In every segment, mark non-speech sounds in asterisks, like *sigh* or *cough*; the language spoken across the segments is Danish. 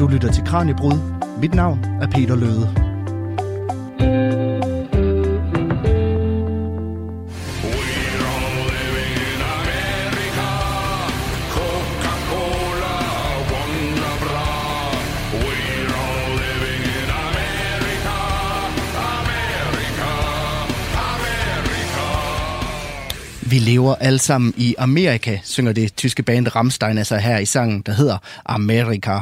Du lytter til Kranjebrud. Mit navn er Peter Løde. Vi lever alle sammen i Amerika, synger det tyske band Rammstein altså her i sangen, der hedder Amerika.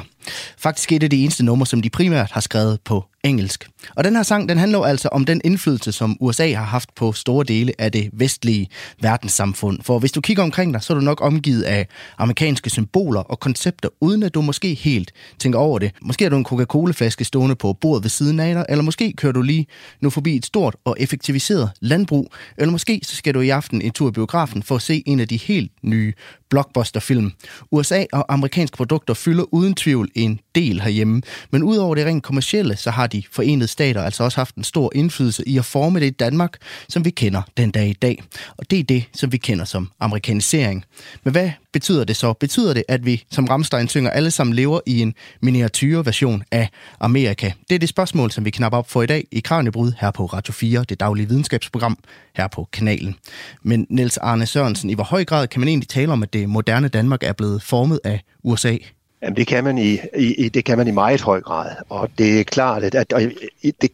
Faktisk et af de eneste numre, som de primært har skrevet på engelsk. Og den her sang, den handler altså om den indflydelse, som USA har haft på store dele af det vestlige verdenssamfund. For hvis du kigger omkring dig, så er du nok omgivet af amerikanske symboler og koncepter, uden at du måske helt tænker over det. Måske har du en Coca-Cola-flaske stående på bordet ved siden af dig, eller måske kører du lige nu forbi et stort og effektiviseret landbrug, eller måske så skal du i aften en tur i biografen for at se en af de helt nye blockbusterfilm. USA og amerikanske produkter fylder uden tvivl en del herhjemme, men udover det rent kommercielle, så har de forenede stater altså også haft en stor indflydelse i at forme det Danmark, som vi kender den dag i dag. Og det er det, som vi kender som amerikanisering. Men hvad betyder det så? Betyder det, at vi, som Ramstein synger, alle sammen lever i en miniatyrversion af Amerika? Det er det spørgsmål, som vi knapper op for i dag i Kranjebrud her på Radio 4, det daglige videnskabsprogram her på kanalen. Men Niels Arne Sørensen, i hvor høj grad kan man egentlig tale om, at det moderne Danmark er blevet formet af USA? Jamen, det kan man i, i, det kan man i meget høj grad, og det er klart, at, at, at det,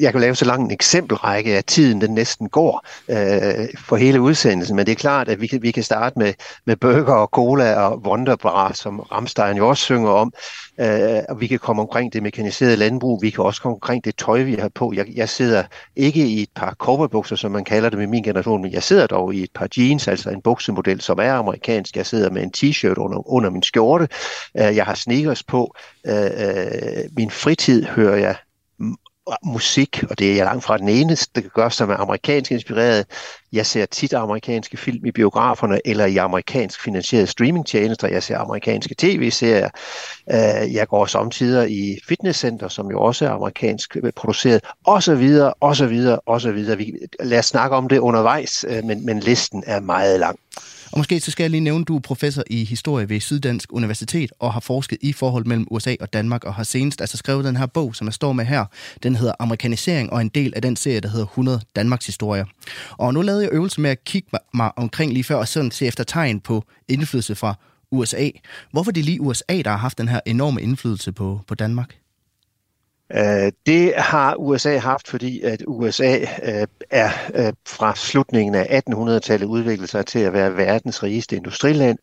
jeg kan lave så lang en eksempelrække, at tiden den næsten går øh, for hele udsendelsen, men det er klart, at vi kan, vi kan starte med, med burger og cola og Wonderbar, som Ramstein jo også synger om, øh, og vi kan komme omkring det mekaniserede landbrug, vi kan også komme omkring det tøj, vi har på. Jeg, jeg sidder ikke i et par cowboybukser, som man kalder det med min generation, men jeg sidder dog i et par jeans, altså en buksemodel, som er amerikansk. Jeg sidder med en t-shirt under, under min skjorte, Øh, jeg har sneakers på. Øh, øh min fritid hører jeg musik, og det er jeg langt fra den eneste, der kan gøre, som er amerikansk inspireret. Jeg ser tit amerikanske film i biograferne eller i amerikansk finansierede streamingtjenester. Jeg ser amerikanske tv-serier. Øh, jeg går samtidig i fitnesscenter, som jo også er amerikansk produceret, og så videre, og så videre, og så videre. Vi, lad os snakke om det undervejs, men, men listen er meget lang. Og måske så skal jeg lige nævne, du er professor i historie ved Syddansk Universitet og har forsket i forhold mellem USA og Danmark og har senest altså skrevet den her bog, som jeg står med her. Den hedder Amerikanisering og en del af den serie, der hedder 100 Danmarks historier. Og nu lavede jeg øvelse med at kigge mig omkring lige før og sådan se efter tegn på indflydelse fra USA. Hvorfor er det lige USA, der har haft den her enorme indflydelse på, på Danmark? Øh, det har USA haft, fordi at USA øh, er øh, fra slutningen af 1800-tallet udviklet sig til at være verdens rigeste industriland,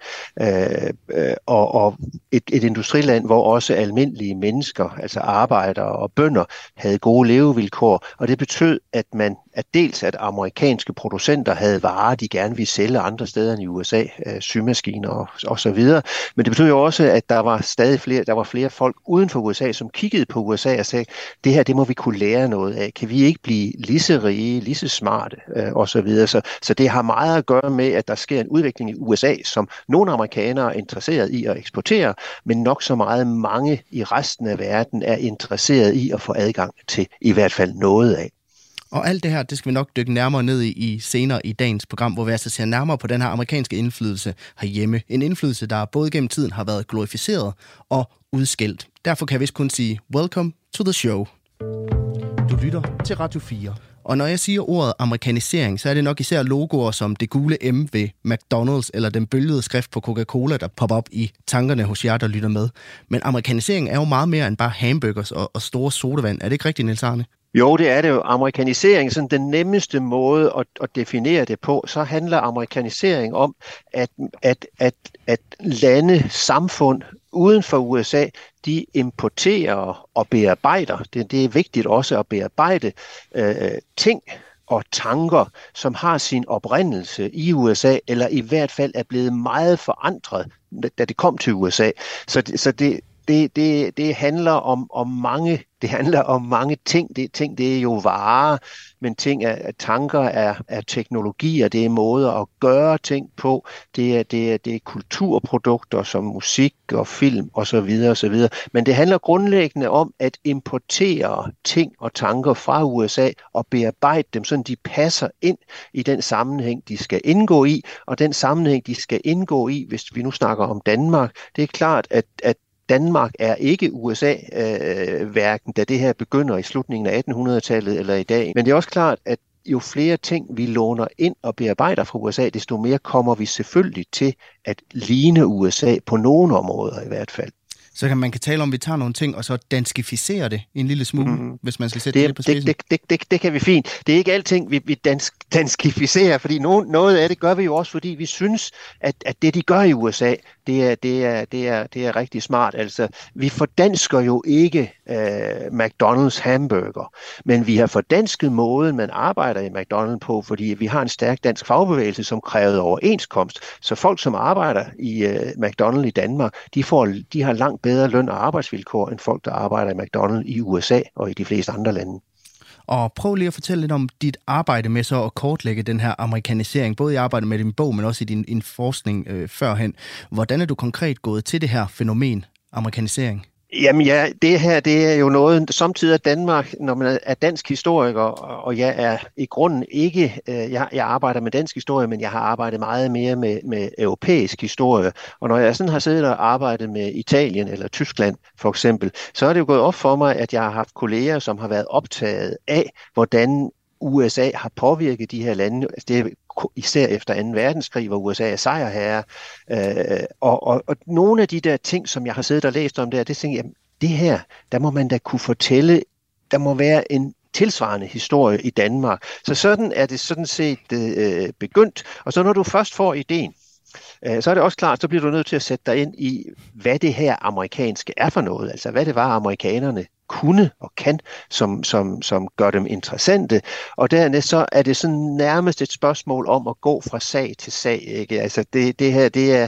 og, og et, et industriland, hvor også almindelige mennesker, altså arbejdere og bønder, havde gode levevilkår, og det betød, at man at dels at amerikanske producenter havde varer, de gerne ville sælge andre steder end i USA, øh, symaskiner og, og så videre, men det betød jo også, at der var stadig flere, der var flere folk uden for USA, som kiggede på USA og sagde, det her, det må vi kunne lære noget af. Kan vi ikke blive lige så rige, lige så smarte øh, og så videre. Så, så det har meget at gøre med, at der sker en udvikling i USA, som nogle amerikanere er interesseret i at eksportere, men nok så meget mange i resten af verden er interesseret i at få adgang til i hvert fald noget af. Og alt det her, det skal vi nok dykke nærmere ned i, i senere i dagens program, hvor vi altså ser nærmere på den her amerikanske indflydelse herhjemme. En indflydelse, der både gennem tiden har været glorificeret og udskilt. Derfor kan jeg vist kun sige, welcome to the show. Du lytter til Radio 4. Og når jeg siger ordet amerikanisering, så er det nok især logoer som det gule M ved McDonald's eller den bølgede skrift på Coca-Cola, der popper op i tankerne hos jer, der lytter med. Men amerikanisering er jo meget mere end bare hamburgers og, og store sodavand. Er det ikke rigtigt, Niels Arne? Jo, det er det jo. Amerikanisering, sådan den nemmeste måde at, at definere det på, så handler amerikanisering om, at, at, at, at lande, samfund uden for USA, de importerer og bearbejder. Det, det er vigtigt også at bearbejde øh, ting og tanker, som har sin oprindelse i USA, eller i hvert fald er blevet meget forandret, da det kom til USA. Så, så det, det, det, det handler om, om mange *laughs* det handler om mange ting. Det, ting det er jo varer, men ting er, tanker er, er teknologier, det er måder at gøre ting på, det er, det er, det er kulturprodukter som musik og film osv. osv. Men det handler grundlæggende om at importere ting og tanker fra USA og bearbejde dem, så de passer ind i den sammenhæng, de skal indgå i, og den sammenhæng, de skal indgå i, hvis vi nu snakker om Danmark, det er klart, at, at Danmark er ikke USA, øh, hverken da det her begynder i slutningen af 1800-tallet eller i dag. Men det er også klart, at jo flere ting vi låner ind og bearbejder fra USA, desto mere kommer vi selvfølgelig til at ligne USA på nogle områder i hvert fald. Så kan man kan tale om, at vi tager nogle ting og så danskificerer det en lille smule, mm. hvis man skal sætte det, det, på spidsen. Det, det, det, det, det kan vi fint. Det er ikke alting, vi, vi dansk, danskificere, fordi no, noget af det gør vi jo også, fordi vi synes, at, at det, de gør i USA, det er, det er, det er, det er rigtig smart. Altså, vi fordansker jo ikke øh, McDonald's hamburger, men vi har fordansket måden, man arbejder i McDonald's på, fordi vi har en stærk dansk fagbevægelse, som krævede overenskomst. Så folk, som arbejder i øh, McDonald's i Danmark, de, får, de har langt bedre løn og arbejdsvilkår end folk, der arbejder i McDonald's i USA og i de fleste andre lande. Og prøv lige at fortælle lidt om dit arbejde med så at kortlægge den her amerikanisering, både i arbejdet med din bog, men også i din, din forskning øh, førhen. Hvordan er du konkret gået til det her fænomen, amerikanisering? Jamen ja, det her det er jo noget, samtidig Danmark, når man er dansk historiker, og jeg er i grunden ikke, øh, jeg, jeg arbejder med dansk historie, men jeg har arbejdet meget mere med, med europæisk historie. Og når jeg sådan har siddet og arbejdet med Italien eller Tyskland for eksempel, så er det jo gået op for mig, at jeg har haft kolleger, som har været optaget af, hvordan USA har påvirket de her lande. Altså det er især efter 2. verdenskrig, hvor USA er sejrherre. Øh, og, og, og nogle af de der ting, som jeg har siddet og læst om der, det tænker jeg, det her, der må man da kunne fortælle, der må være en tilsvarende historie i Danmark. Så sådan er det sådan set øh, begyndt. Og så når du først får ideen, øh, så er det også klart, så bliver du nødt til at sætte dig ind i, hvad det her amerikanske er for noget. Altså hvad det var, amerikanerne kunne og kan, som, som, som gør dem interessante. Og dernæst så er det sådan nærmest et spørgsmål om at gå fra sag til sag. Ikke? Altså det, det her, det er,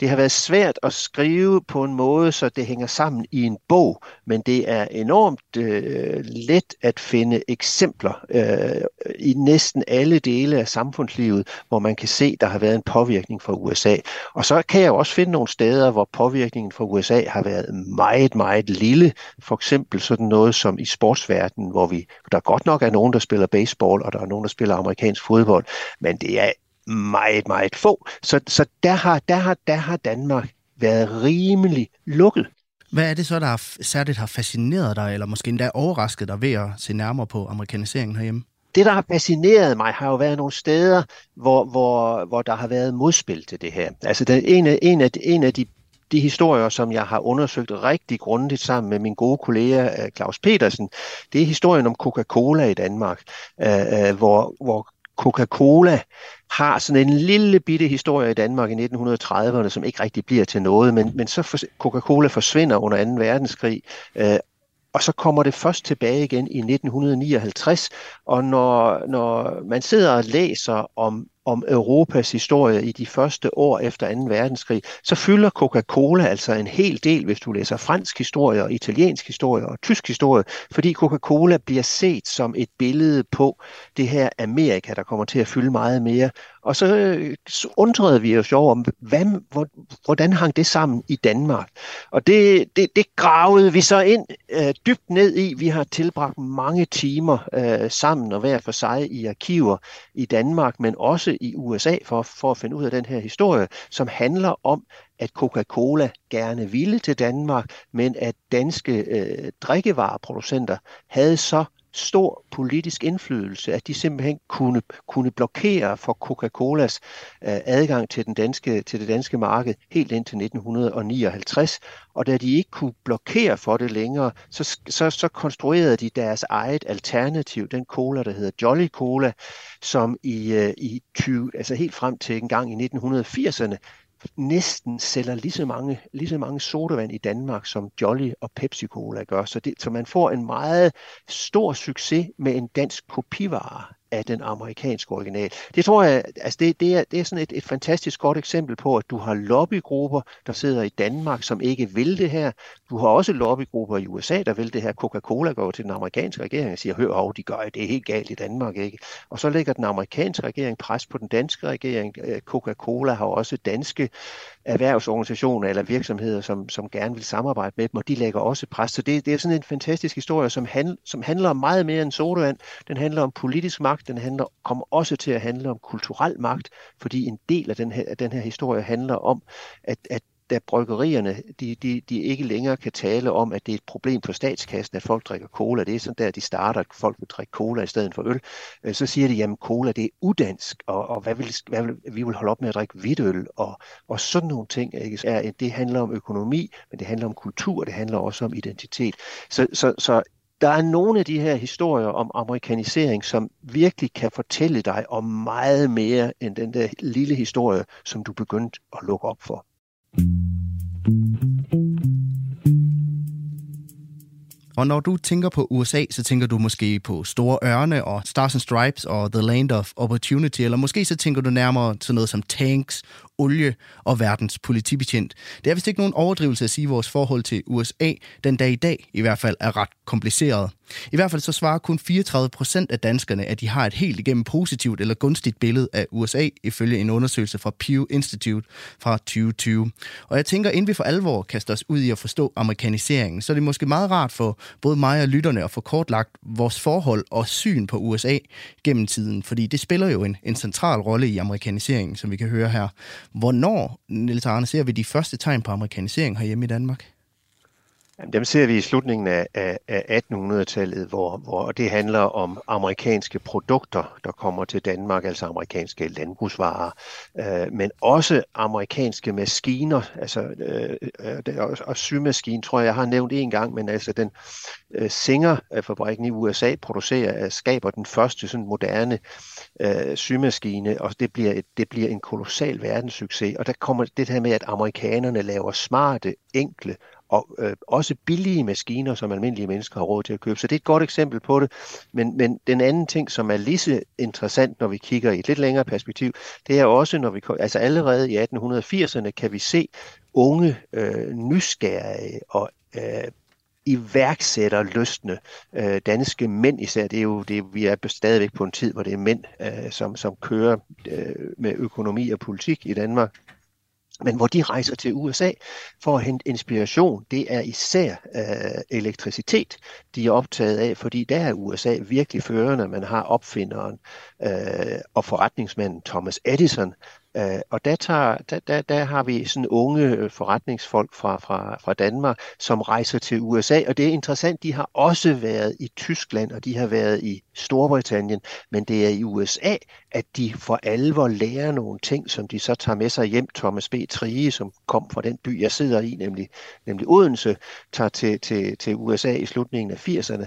det har været svært at skrive på en måde, så det hænger sammen i en bog, men det er enormt øh, let at finde eksempler øh, i næsten alle dele af samfundslivet, hvor man kan se, der har været en påvirkning fra USA. Og så kan jeg også finde nogle steder, hvor påvirkningen fra USA har været meget, meget lille. For eksempel sådan noget som i sportsverdenen, hvor vi, der godt nok er nogen, der spiller baseball, og der er nogen, der spiller amerikansk fodbold, men det er meget, meget få. Så, så der, har, der, har, der har Danmark været rimelig lukket. Hvad er det så, der har, særligt har fascineret dig, eller måske endda overrasket dig ved at se nærmere på amerikaniseringen herhjemme? Det, der har fascineret mig, har jo været nogle steder, hvor, hvor, hvor der har været modspil til det her. Altså, der, en, af, en, af, en af de de historier, som jeg har undersøgt rigtig grundigt sammen med min gode kollega øh, Claus Petersen, det er historien om Coca-Cola i Danmark, øh, øh, hvor, hvor Coca-Cola har sådan en lille bitte historie i Danmark i 1930'erne, som ikke rigtig bliver til noget, men, men så for, Coca-Cola forsvinder under 2. verdenskrig, øh, og så kommer det først tilbage igen i 1959, og når, når man sidder og læser om om Europas historie i de første år efter 2. verdenskrig, så fylder Coca-Cola altså en hel del, hvis du læser fransk historie og italiensk historie og tysk historie, fordi Coca-Cola bliver set som et billede på det her Amerika, der kommer til at fylde meget mere. Og så, så undrede vi os jo om, hvad, hvordan hang det sammen i Danmark? Og det, det, det gravede vi så ind øh, dybt ned i. Vi har tilbragt mange timer øh, sammen og hver for sig i arkiver i Danmark, men også i USA for, for at finde ud af den her historie, som handler om, at Coca-Cola gerne ville til Danmark, men at danske øh, drikkevareproducenter havde så stor politisk indflydelse, at de simpelthen kunne, kunne blokere for Coca-Colas øh, adgang til, den danske, til det danske marked helt indtil 1959. Og da de ikke kunne blokere for det længere, så, så, så konstruerede de deres eget alternativ, den cola, der hedder Jolly Cola, som i, øh, i 20, altså helt frem til en gang i 1980'erne næsten sælger lige så mange, lige så mange sodavand i Danmark, som Jolly og Pepsi Cola gør. Så, det, så man får en meget stor succes med en dansk kopivare af den amerikanske original. Det tror jeg, altså det, det, er, det er sådan et, et fantastisk godt eksempel på, at du har lobbygrupper, der sidder i Danmark, som ikke vil det her. Du har også lobbygrupper i USA, der vil det her. Coca-Cola går til den amerikanske regering og siger, hør, hov, de gør det er helt galt i Danmark, ikke? Og så lægger den amerikanske regering pres på den danske regering. Øh, Coca-Cola har også danske erhvervsorganisationer eller virksomheder, som, som gerne vil samarbejde med dem, og de lægger også pres. Så det, det er sådan en fantastisk historie, som, handl, som handler om meget mere end sodavand. Den handler om politisk magt, den handler, kommer også til at handle om kulturel magt, fordi en del af den her, den her historie handler om, at, at da bryggerierne de, de, de ikke længere kan tale om, at det er et problem for statskassen, at folk drikker cola. Det er sådan der, de starter, at folk vil drikke cola i stedet for øl. Øh, så siger de, jamen cola det er udansk, og, og hvad vil, hvad vil, vi vil holde op med at drikke hvidøl, og, og sådan nogle ting. Ikke? Er, det handler om økonomi, men det handler om kultur, det handler også om identitet. Så, så, så der er nogle af de her historier om amerikanisering, som virkelig kan fortælle dig om meget mere end den der lille historie, som du begyndte at lukke op for. Og når du tænker på USA, så tænker du måske på Store Ørne og Stars and Stripes og The Land of Opportunity, eller måske så tænker du nærmere til noget som tanks, olie og verdens politibetjent. Det er vist ikke nogen overdrivelse at sige, at vores forhold til USA den dag i dag i hvert fald er ret kompliceret. I hvert fald så svarer kun 34 procent af danskerne, at de har et helt igennem positivt eller gunstigt billede af USA, ifølge en undersøgelse fra Pew Institute fra 2020. Og jeg tænker, inden vi for alvor kaster os ud i at forstå amerikaniseringen, så er det måske meget rart for både mig og lytterne at få kortlagt vores forhold og syn på USA gennem tiden, fordi det spiller jo en, en central rolle i amerikaniseringen, som vi kan høre her. Hvornår, Niels Arne, ser vi de første tegn på amerikanisering herhjemme i Danmark? Jamen, dem ser vi i slutningen af, af, af 1800-tallet, hvor, hvor det handler om amerikanske produkter, der kommer til Danmark, altså amerikanske landbrugsvarer, øh, men også amerikanske maskiner, altså øh, øh, og, og symaskine, tror jeg, jeg har nævnt en gang, men altså den øh, Singer-fabrikken i USA producerer, øh, skaber den første sådan moderne øh, symaskine, og det bliver, et, det bliver en kolossal verdenssucces, og der kommer det her med, at amerikanerne laver smarte, enkle og øh, også billige maskiner, som almindelige mennesker har råd til at købe. Så det er et godt eksempel på det. Men, men den anden ting, som er lige så interessant, når vi kigger i et lidt længere perspektiv, det er også, når vi altså allerede i 1880'erne kan vi se unge, øh, nysgerrige og øh, iværksætter løsne øh, danske mænd især. Det er jo det, vi er stadigvæk på en tid, hvor det er mænd, øh, som, som kører øh, med økonomi og politik i Danmark men hvor de rejser til USA for at hente inspiration, det er især øh, elektricitet, de er optaget af, fordi der er USA virkelig førende. Man har opfinderen øh, og forretningsmanden Thomas Edison, Øh, og der, tager, der, der, der har vi sådan unge øh, forretningsfolk fra, fra, fra Danmark, som rejser til USA, og det er interessant, de har også været i Tyskland, og de har været i Storbritannien, men det er i USA, at de for alvor lærer nogle ting, som de så tager med sig hjem. Thomas B. Trige, som kom fra den by, jeg sidder i, nemlig, nemlig Odense, tager til, til, til USA i slutningen af 80'erne,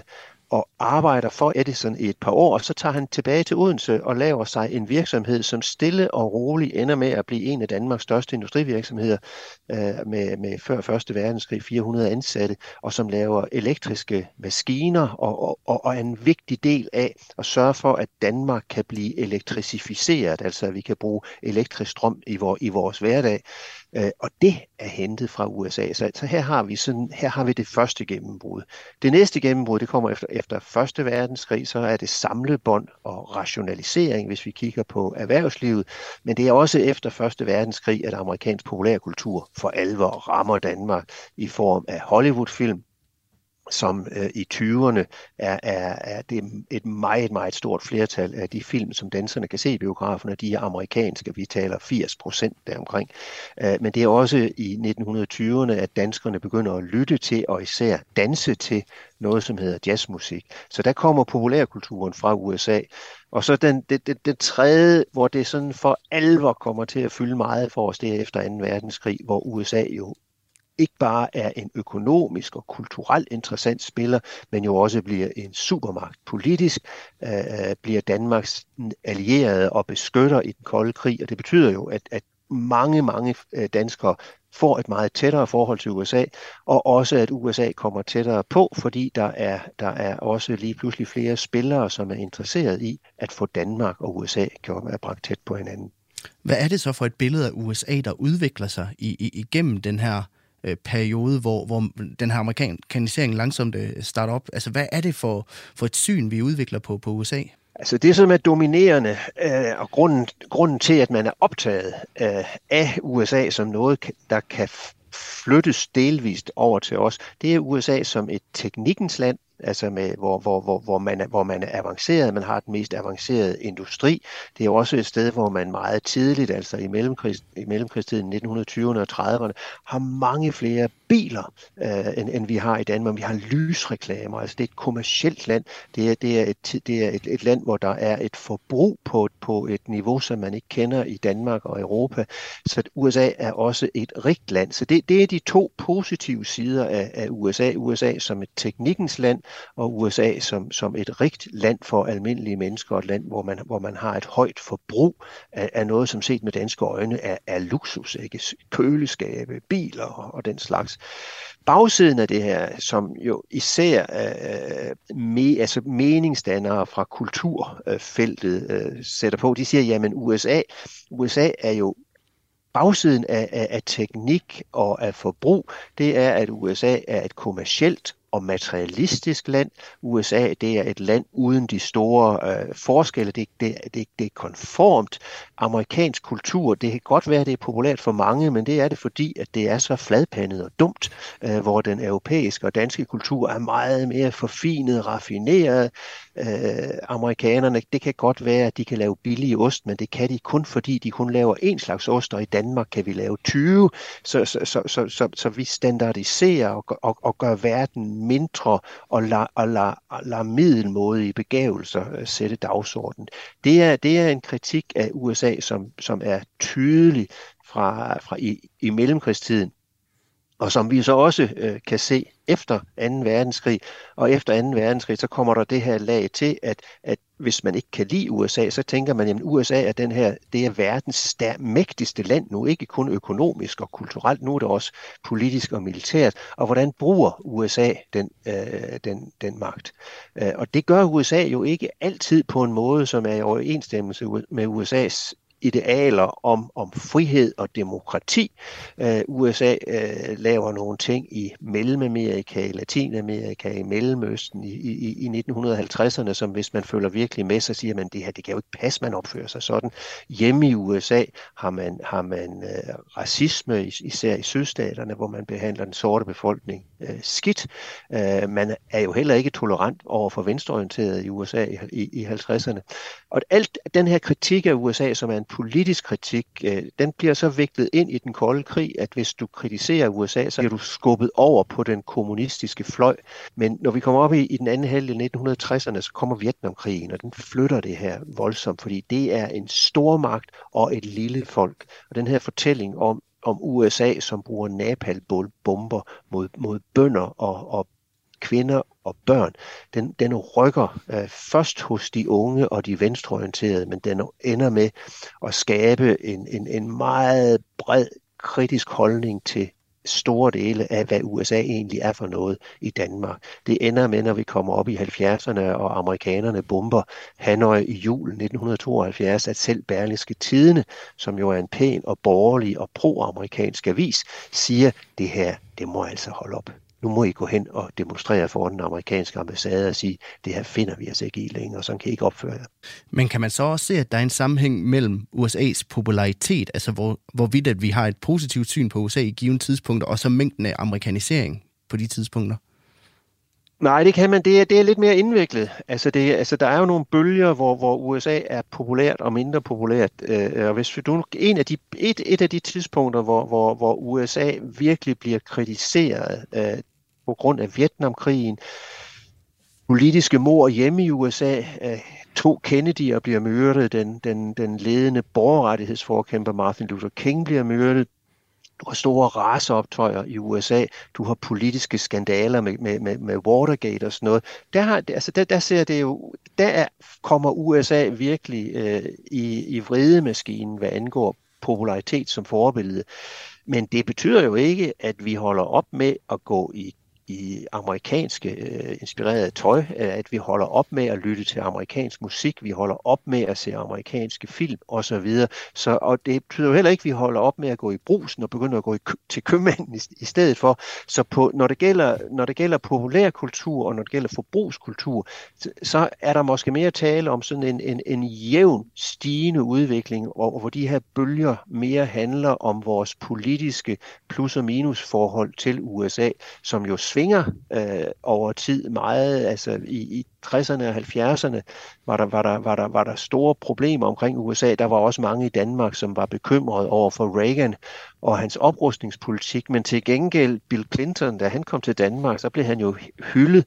og arbejder for Edison i et par år, og så tager han tilbage til Odense og laver sig en virksomhed, som stille og roligt ender med at blive en af Danmarks største industrivirksomheder øh, med, med før Første Verdenskrig 400 ansatte, og som laver elektriske maskiner og, og, og er en vigtig del af at sørge for, at Danmark kan blive elektrificeret, altså at vi kan bruge elektrisk strøm i, vor, i vores hverdag. Øh, og det er hentet fra USA. Så, så her, har vi sådan, her har vi det første gennembrud. Det næste gennembrud, det kommer efter, efter Første Verdenskrig, så er det samlebånd og rationalisering, hvis vi kigger på erhvervslivet. Men det er også efter Første Verdenskrig, at amerikansk populærkultur for alvor rammer Danmark i form af Hollywoodfilm, som øh, i 20'erne er, er, er det et meget, meget stort flertal af de film, som danserne kan se i biograferne, de er amerikanske. Vi taler 80 procent deromkring. Øh, men det er også i 1920'erne, at danskerne begynder at lytte til og især danse til noget, som hedder jazzmusik. Så der kommer populærkulturen fra USA. Og så den, det, den, den tredje, hvor det sådan for alvor kommer til at fylde meget for os, det er efter 2. verdenskrig, hvor USA jo ikke bare er en økonomisk og kulturelt interessant spiller, men jo også bliver en supermagt. Politisk øh, øh, bliver Danmarks allierede og beskytter i den kolde krig, og det betyder jo, at, at mange, mange øh, danskere får et meget tættere forhold til USA, og også at USA kommer tættere på, fordi der er, der er også lige pludselig flere spillere, som er interesseret i at få Danmark og USA gjort at bragt tæt på hinanden. Hvad er det så for et billede af USA, der udvikler sig i, i, igennem den her øh, periode, hvor, hvor den her amerikanisering langsomt øh, starter op? Altså, hvad er det for, for et syn, vi udvikler på, på USA? Altså det, som er dominerende, øh, og grunden, grunden til, at man er optaget øh, af USA som noget, der kan flyttes delvist over til os, det er USA som et teknikkens land, altså med, hvor, hvor, hvor, hvor, man er, hvor man er avanceret, man har den mest avancerede industri. Det er også et sted, hvor man meget tidligt, altså i, mellemkrigs, i mellemkrigstiden 1920'erne og 30'erne, har mange flere biler, øh, end, end vi har i Danmark. Vi har lysreklamer, altså det er et kommercielt land. Det er, det er, et, det er et, et land, hvor der er et forbrug på, på et niveau, som man ikke kender i Danmark og Europa. Så USA er også et rigt land. Så det, det er de to positive sider af, af USA. USA som et teknikkens land, og USA som, som et rigt land for almindelige mennesker, og et land, hvor man, hvor man har et højt forbrug af, af noget, som set med danske øjne er, er luksus. Ikke? Køleskabe, biler og, og den slags. Bagsiden af det her, som jo især øh, me, altså meningsdannere fra kulturfeltet øh, sætter på, de siger, jamen USA, USA er jo bagsiden af, af, af teknik og af forbrug, det er, at USA er et kommercielt og materialistisk land. USA det er et land uden de store øh, forskelle. Det, det, det, det er konformt. Amerikansk kultur, det kan godt være, det er populært for mange, men det er det fordi, at det er så fladpandet og dumt, øh, hvor den europæiske og danske kultur er meget mere forfinet, raffineret. Øh, amerikanerne, det kan godt være, at de kan lave billige ost, men det kan de kun fordi, de kun laver en slags ost, og i Danmark kan vi lave 20. Så, så, så, så, så, så vi standardiserer og, og, og gør verden mindre og lader la, la, la middelmådige begævelser øh, sætte dagsordenen. Det er, det er en kritik af USA, som, som er tydelig fra, fra i, i mellemkrigstiden og som vi så også øh, kan se efter 2. verdenskrig, og efter 2. verdenskrig, så kommer der det her lag til, at, at hvis man ikke kan lide USA, så tænker man, at USA er den her, det er verdens stær- mægtigste land nu, ikke kun økonomisk og kulturelt, nu er det også politisk og militært. Og hvordan bruger USA den, øh, den, den magt? Øh, og det gør USA jo ikke altid på en måde, som er i overensstemmelse med USA's idealer om, om frihed og demokrati. Øh, USA øh, laver nogle ting i Mellemamerika, i Latinamerika, i Mellemøsten i, i, i 1950'erne, som hvis man følger virkelig med, så siger man, det her det kan jo ikke passe, man opfører sig sådan. Hjemme i USA har man, har man øh, racisme, især i sydstaterne, hvor man behandler den sorte befolkning øh, skidt. Øh, man er jo heller ikke tolerant over for venstreorienteret i USA i, i, i 50'erne. Og alt den her kritik af USA, som er en politisk kritik, øh, den bliver så viklet ind i den kolde krig, at hvis du kritiserer USA, så bliver du skubbet over på den kommunistiske fløj. Men når vi kommer op i, i den anden halvdel af 1960'erne, så kommer Vietnamkrigen, og den flytter det her voldsomt, fordi det er en stor magt og et lille folk. Og den her fortælling om, om USA, som bruger napalbomber mod, mod bønder og, og kvinder og børn, den, den rykker øh, først hos de unge og de venstreorienterede, men den ender med at skabe en, en, en meget bred kritisk holdning til store dele af, hvad USA egentlig er for noget i Danmark. Det ender med, når vi kommer op i 70'erne, og amerikanerne bomber Hanoi i jul 1972, at selv Berlingske Tidene, som jo er en pæn og borgerlig og pro-amerikansk avis, siger, det her, det må altså holde op nu må I gå hen og demonstrere for den amerikanske ambassade og sige, det her finder vi os ikke i længere, så kan I ikke opføre jer. Men kan man så også se, at der er en sammenhæng mellem USA's popularitet, altså hvor, hvorvidt at vi har et positivt syn på USA i givet tidspunkt, og så mængden af amerikanisering på de tidspunkter? Nej, det kan man. Det er, det er lidt mere indviklet. Altså, det, altså, der er jo nogle bølger, hvor, hvor USA er populært og mindre populært. Øh, og hvis du, en af de, et, et af de tidspunkter, hvor, hvor, hvor USA virkelig bliver kritiseret øh, på grund af Vietnamkrigen, politiske mord hjemme i USA, to Kennedy'er bliver myrdet, den, den, den ledende borgerrettighedsforkæmper Martin Luther King bliver myrdet, du har store raseoptøjer i USA, du har politiske skandaler med, med, med, med Watergate og sådan noget. Der, har, altså der, der ser det jo, der er, kommer USA virkelig øh, i, i vredemaskinen, hvad angår popularitet som forbillede. Men det betyder jo ikke, at vi holder op med at gå i i amerikanske øh, inspireret tøj, øh, at vi holder op med at lytte til amerikansk musik, vi holder op med at se amerikanske film osv. Så, og det betyder jo heller ikke, at vi holder op med at gå i brusen og begynder at gå i, til købmanden i, i stedet for. Så på, når, det gælder, når det gælder populærkultur og når det gælder forbrugskultur, så, så er der måske mere tale om sådan en, en, en jævn stigende udvikling, og, hvor de her bølger mere handler om vores politiske plus- og minusforhold til USA, som jo svinger øh, over tid meget. Altså i, i 60'erne og 70'erne var der, var, der, var, der, var der store problemer omkring USA. Der var også mange i Danmark, som var bekymrede over for Reagan og hans oprustningspolitik. Men til gengæld Bill Clinton, da han kom til Danmark, så blev han jo hyldet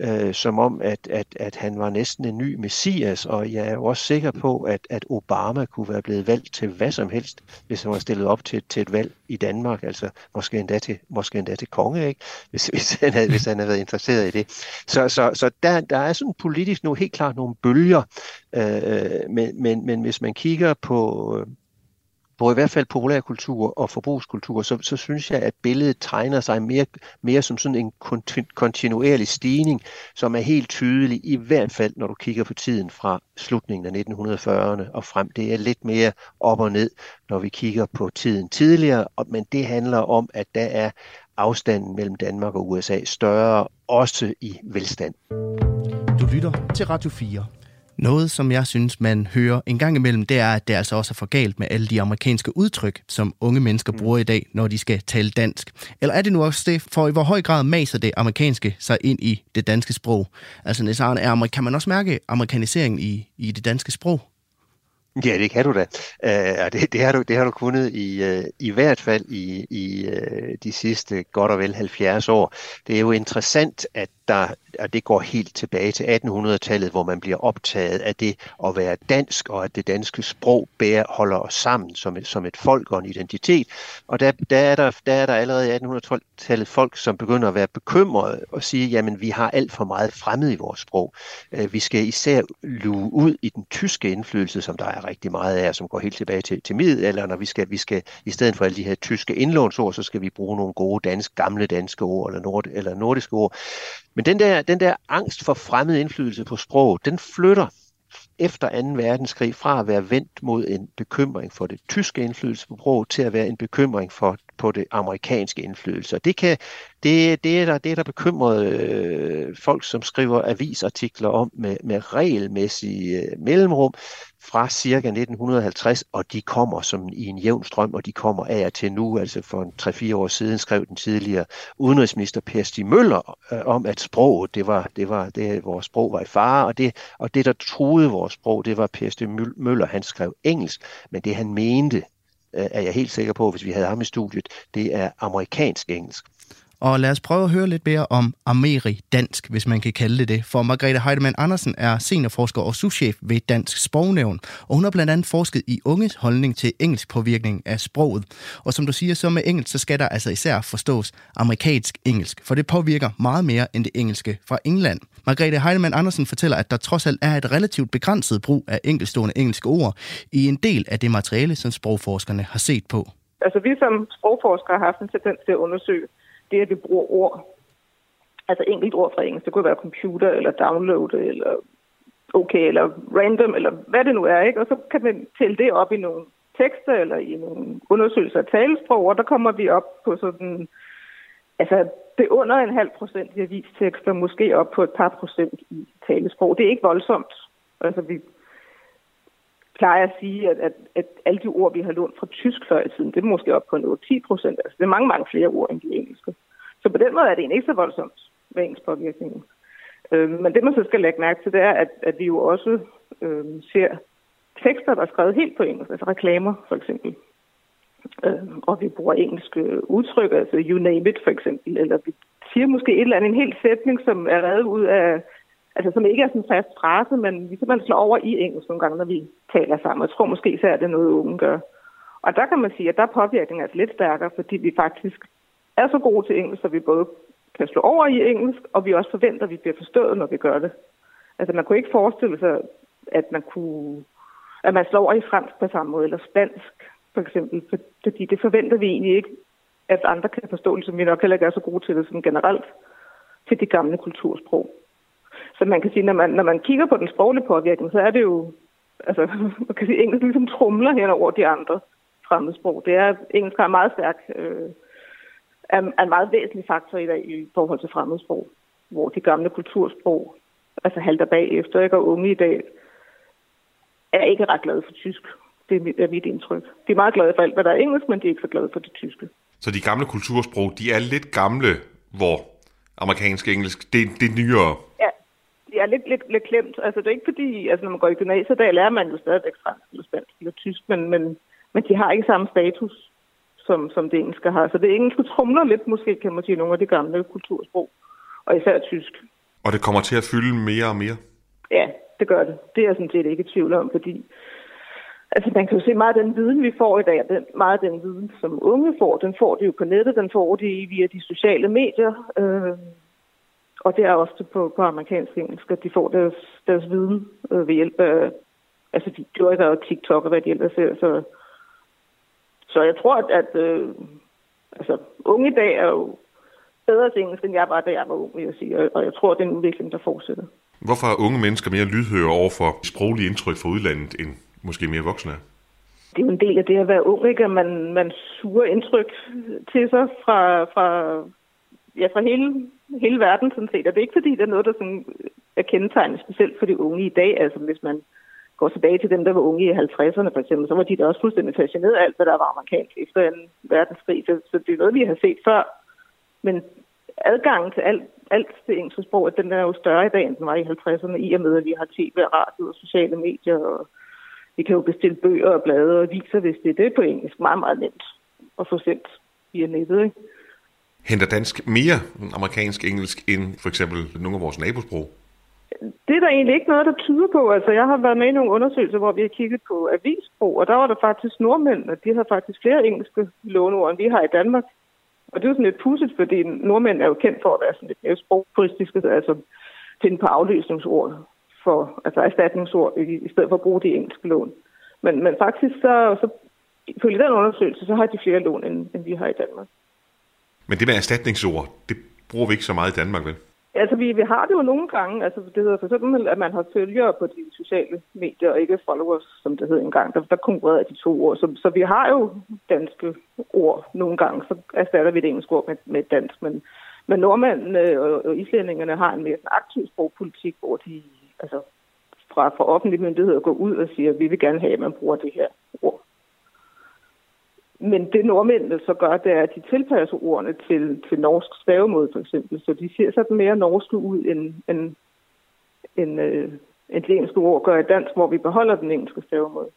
øh, som om, at, at, at han var næsten en ny messias, og jeg er jo også sikker på, at, at Obama kunne være blevet valgt til hvad som helst, hvis han var stillet op til, til et valg i Danmark, altså måske endda til, måske endda til konge, ikke? Hvis, hvis, han havde, hvis han havde været interesseret i det. Så, så, så der, der er sådan politisk nu helt klart nogle bølger, øh, øh men, men, men hvis man kigger på, på i hvert fald populærkultur og forbrugskultur, så, så synes jeg, at billedet tegner sig mere, mere som sådan en kontinuerlig stigning, som er helt tydelig, i hvert fald når du kigger på tiden fra slutningen af 1940'erne og frem. Det er lidt mere op og ned, når vi kigger på tiden tidligere, men det handler om, at der er afstanden mellem Danmark og USA større, også i velstand. Du lytter til Radio 4. Noget, som jeg synes, man hører en gang imellem, det er, at det altså også er for galt med alle de amerikanske udtryk, som unge mennesker bruger i dag, når de skal tale dansk. Eller er det nu også det, for i hvor høj grad maser det amerikanske sig ind i det danske sprog? Altså, Niels Arne, kan man også mærke amerikaniseringen i, i det danske sprog? Ja, det kan du da. Uh, det, det, har du, det har du kunnet i, uh, i hvert fald i, i uh, de sidste godt og vel 70 år. Det er jo interessant, at der, og det går helt tilbage til 1800-tallet, hvor man bliver optaget af det at være dansk, og at det danske sprog bærer, holder os sammen som et, som et folk og en identitet. Og der, der, er der, der er der allerede i 1800-tallet folk, som begynder at være bekymrede og sige, jamen vi har alt for meget fremmed i vores sprog. Øh, vi skal især luge ud i den tyske indflydelse, som der er rigtig meget af, som går helt tilbage til, til middelalderen, når vi skal, vi skal i stedet for alle de her tyske indlånsord, så skal vi bruge nogle gode danske, gamle danske ord eller, nord, eller nordiske ord. Men den der, den der angst for fremmed indflydelse på sprog, den flytter efter 2. verdenskrig fra at være vendt mod en bekymring for det tyske indflydelse på sprog til at være en bekymring for på det amerikanske indflydelse. Det, kan, det, det, er der, det er der bekymrede øh, folk, som skriver avisartikler om med, med regelmæssige øh, mellemrum, fra cirka 1950, og de kommer som i en jævn strøm, og de kommer af og til nu. Altså for 3-4 år siden skrev den tidligere udenrigsminister Per Stig Møller øh, om, at sproget, det var, det var det, vores sprog var i fare, og det, og det, der truede vores sprog, det var Per Stig Møller, han skrev engelsk, men det han mente, Øh, er jeg helt sikker på, hvis vi havde ham i studiet, det er amerikansk engelsk. Og lad os prøve at høre lidt mere om Ameri-dansk, hvis man kan kalde det det. For Margrethe Heidemann Andersen er seniorforsker og souschef ved Dansk Sprognævn, og hun har blandt andet forsket i unges holdning til engelsk påvirkning af sproget. Og som du siger, så med engelsk, så skal der altså især forstås amerikansk engelsk, for det påvirker meget mere end det engelske fra England. Margrethe Heidemann Andersen fortæller, at der trods alt er et relativt begrænset brug af enkeltstående engelske ord i en del af det materiale, som sprogforskerne har set på. Altså vi som sprogforskere har haft en tendens til at undersøge det, at vi bruger ord, altså enkelt ord fra engelsk, det kunne være computer, eller download, eller okay, eller random, eller hvad det nu er, ikke? Og så kan man tælle det op i nogle tekster, eller i nogle undersøgelser af talesprog, og der kommer vi op på sådan, altså det er under en halv procent i avistekster, måske op på et par procent i talesprog. Det er ikke voldsomt. Altså vi plejer at sige, at, at, at alle de ord, vi har lånt fra tysk før i tiden, det er måske op på en 10 procent. Altså, det er mange, mange flere ord end de engelske. Så på den måde er det egentlig ikke så voldsomt med engelsk påvirkning. Øh, men det, man så skal lægge mærke til, det er, at, at vi jo også øh, ser tekster, der er skrevet helt på engelsk, altså reklamer for eksempel. Øh, og vi bruger engelske udtryk, altså you name it for eksempel, eller vi siger måske et eller andet, en hel sætning, som er reddet ud af altså som ikke er sådan en fast frase, men vi simpelthen slår over i engelsk nogle gange, når vi taler sammen. Jeg tror måske især, at det er noget, unge gør. Og der kan man sige, at der er påvirkningen altså lidt stærkere, fordi vi faktisk er så gode til engelsk, at vi både kan slå over i engelsk, og vi også forventer, at vi bliver forstået, når vi gør det. Altså man kunne ikke forestille sig, at man kunne at man slår over i fransk på samme måde, eller spansk for eksempel, fordi det forventer vi egentlig ikke, at andre kan forstå det, som vi nok heller ikke er så gode til det som generelt til de gamle kultursprog. Så man kan sige, når man, når man kigger på den sproglige påvirkning, så er det jo, altså, *laughs* man kan sige, engelsk ligesom trumler hen over de andre fremmedsprog. Det er, engelsk er meget stærk, øh, er, er en meget væsentlig faktor i dag i forhold til fremmedsprog, hvor de gamle kultursprog altså halter bagefter, ikke? og unge i dag er ikke ret glade for tysk. Det er mit, er mit indtryk. De er meget glade for alt, hvad der er engelsk, men de er ikke så glade for det tyske. Så de gamle kultursprog, de er lidt gamle, hvor amerikansk engelsk, det, det er nyere. Ja, jeg er lidt, lidt, lidt klemt. Altså, det er ikke fordi, altså, når man går i gymnasiet, der lærer man jo stadigvæk fransk eller spansk eller tysk, men, men, men de har ikke samme status, som, som det engelske har. Så det engelske trumler lidt, måske kan man sige, nogle af de gamle kultursprog, og især tysk. Og det kommer til at fylde mere og mere? Ja, det gør det. Det er jeg sådan set ikke i tvivl om, fordi Altså, man kan jo se meget af den viden, vi får i dag, den, meget af den viden, som unge får, den får de jo på nettet, den får de via de sociale medier, øh, og det er også på, på amerikansk engelsk, at de får deres, deres viden øh, ved hjælp af, altså de dyrker og TikTok og hvad de ellers ser, så, så jeg tror, at, at øh, altså, unge i dag er jo bedre til engelsk, end jeg var, da jeg var ung, vil jeg sige, og jeg tror, det er en udvikling, der fortsætter. Hvorfor er unge mennesker mere lydhøre over for sproglige indtryk fra udlandet end måske mere voksne er? Det er jo en del af det at være ung, ikke? at man, man suger indtryk til sig fra, fra, ja, fra hele, hele verden sådan set. Og det er ikke fordi, det er noget, der sådan er kendetegnet specielt for de unge i dag. Altså hvis man går tilbage til dem, der var unge i 50'erne for eksempel, så var de da også fuldstændig fascineret af alt, hvad der var amerikansk efter en verdenskrig. Så, så det er noget, vi har set før. Men adgangen til alt, alt det engelske sprog, den er jo større i dag, end den var i 50'erne, i og med, at vi har tv og radio og sociale medier og vi kan jo bestille bøger og blade og aviser, hvis det er det på engelsk. Meget, meget nemt at få sendt via nettet. Ikke? Henter dansk mere amerikansk engelsk end for eksempel nogle af vores nabosprog? Det er der egentlig ikke noget, der tyder på. Altså, jeg har været med i nogle undersøgelser, hvor vi har kigget på avisbrug, og der var der faktisk nordmænd, og de har faktisk flere engelske låneord, end vi har i Danmark. Og det er jo sådan lidt pudset, fordi nordmænd er jo kendt for at være sådan lidt mere sprogpuristiske, altså finde på afløsningsord for altså erstatningsord, i, i stedet for at bruge de engelske lån. Men, men faktisk, så, så ifølge den undersøgelse, så har de flere lån, end, end vi har i Danmark. Men det med erstatningsord, det bruger vi ikke så meget i Danmark, vel? Altså, vi, vi har det jo nogle gange. Altså, det hedder for eksempel, at man har følgere på de sociale medier, og ikke followers, som det hed engang. Der, der konkurrerede de to ord. Så, så vi har jo danske ord nogle gange. Så erstatter vi det engelske ord med, med dansk. Men, men nordmændene og, og islændingerne har en mere aktiv sprogpolitik, hvor de altså fra, fra offentlige myndigheder går ud og siger, at vi vil gerne have, at man bruger det her ord. Men det nordmændene så gør, det er, at de tilpasser ordene til, til norsk stavemåde, for eksempel. Så de ser sådan mere norske ud, end, end, end, øh, end det engelske ord gør i dansk, hvor vi beholder den engelske stavemåde.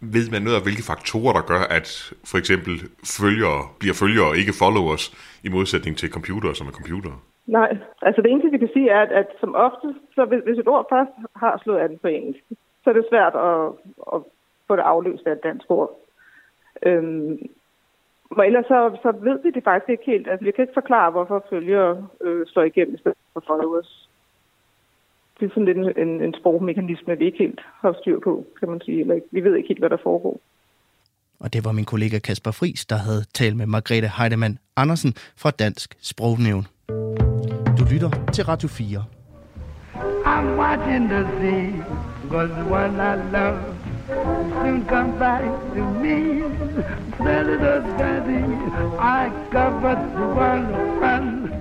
Ved man noget af, hvilke faktorer, der gør, at for eksempel følgere bliver følgere og ikke followers, i modsætning til computere, som er computere? Nej, altså det eneste, vi kan sige, er, at, at som ofte, så hvis, hvis et ord først har slået an på engelsk, så er det svært at, at få det afløst af et dansk ord. Øhm, men ellers så, så ved vi det faktisk ikke helt. Altså vi kan ikke forklare, hvorfor følgere øh, slår igennem i stedet for followers. Det er sådan lidt en, en, en sprogmekanisme, vi ikke helt har styr på, kan man sige. Eller vi ved ikke helt, hvad der foregår. Og det var min kollega Kasper Fris, der havde talt med Margrethe Heidemann Andersen fra Dansk Sprognævn. Du lytter til Radio 4. I'm watching the sea, cause the one I love soon come back to me. I covered the one run.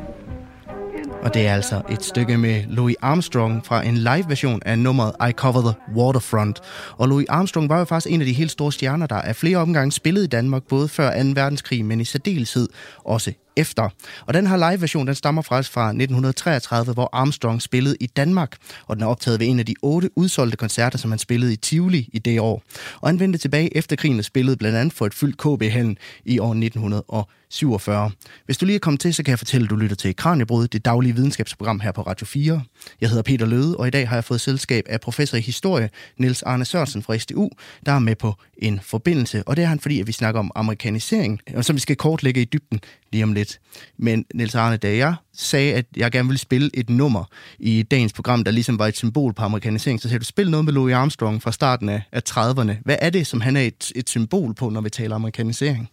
Og det er altså et stykke med Louis Armstrong fra en live-version af nummeret I Cover the Waterfront. Og Louis Armstrong var jo faktisk en af de helt store stjerner, der er flere omgange spillet i Danmark, både før 2. verdenskrig, men i særdeleshed også efter. Og den her live-version, den stammer faktisk fra 1933, hvor Armstrong spillede i Danmark, og den er optaget ved en af de otte udsolgte koncerter, som han spillede i Tivoli i det år. Og han vendte tilbage efter krigen og spillede blandt andet for et fyldt KB-hallen i år 1947. Hvis du lige er kommet til, så kan jeg fortælle, at du lytter til Kranjebrud, det daglige videnskabsprogram her på Radio 4. Jeg hedder Peter Løde, og i dag har jeg fået selskab af professor i historie, Niels Arne Sørensen fra SDU, der er med på en forbindelse. Og det er han, fordi at vi snakker om amerikanisering, som vi skal kortlægge i dybden lige om lidt. Men Niels Arne, da jeg sagde, at jeg gerne ville spille et nummer i dagens program, der ligesom var et symbol på amerikanisering, så sagde du, spil noget med Louis Armstrong fra starten af, af 30'erne. Hvad er det, som han er et, et symbol på, når vi taler amerikanisering?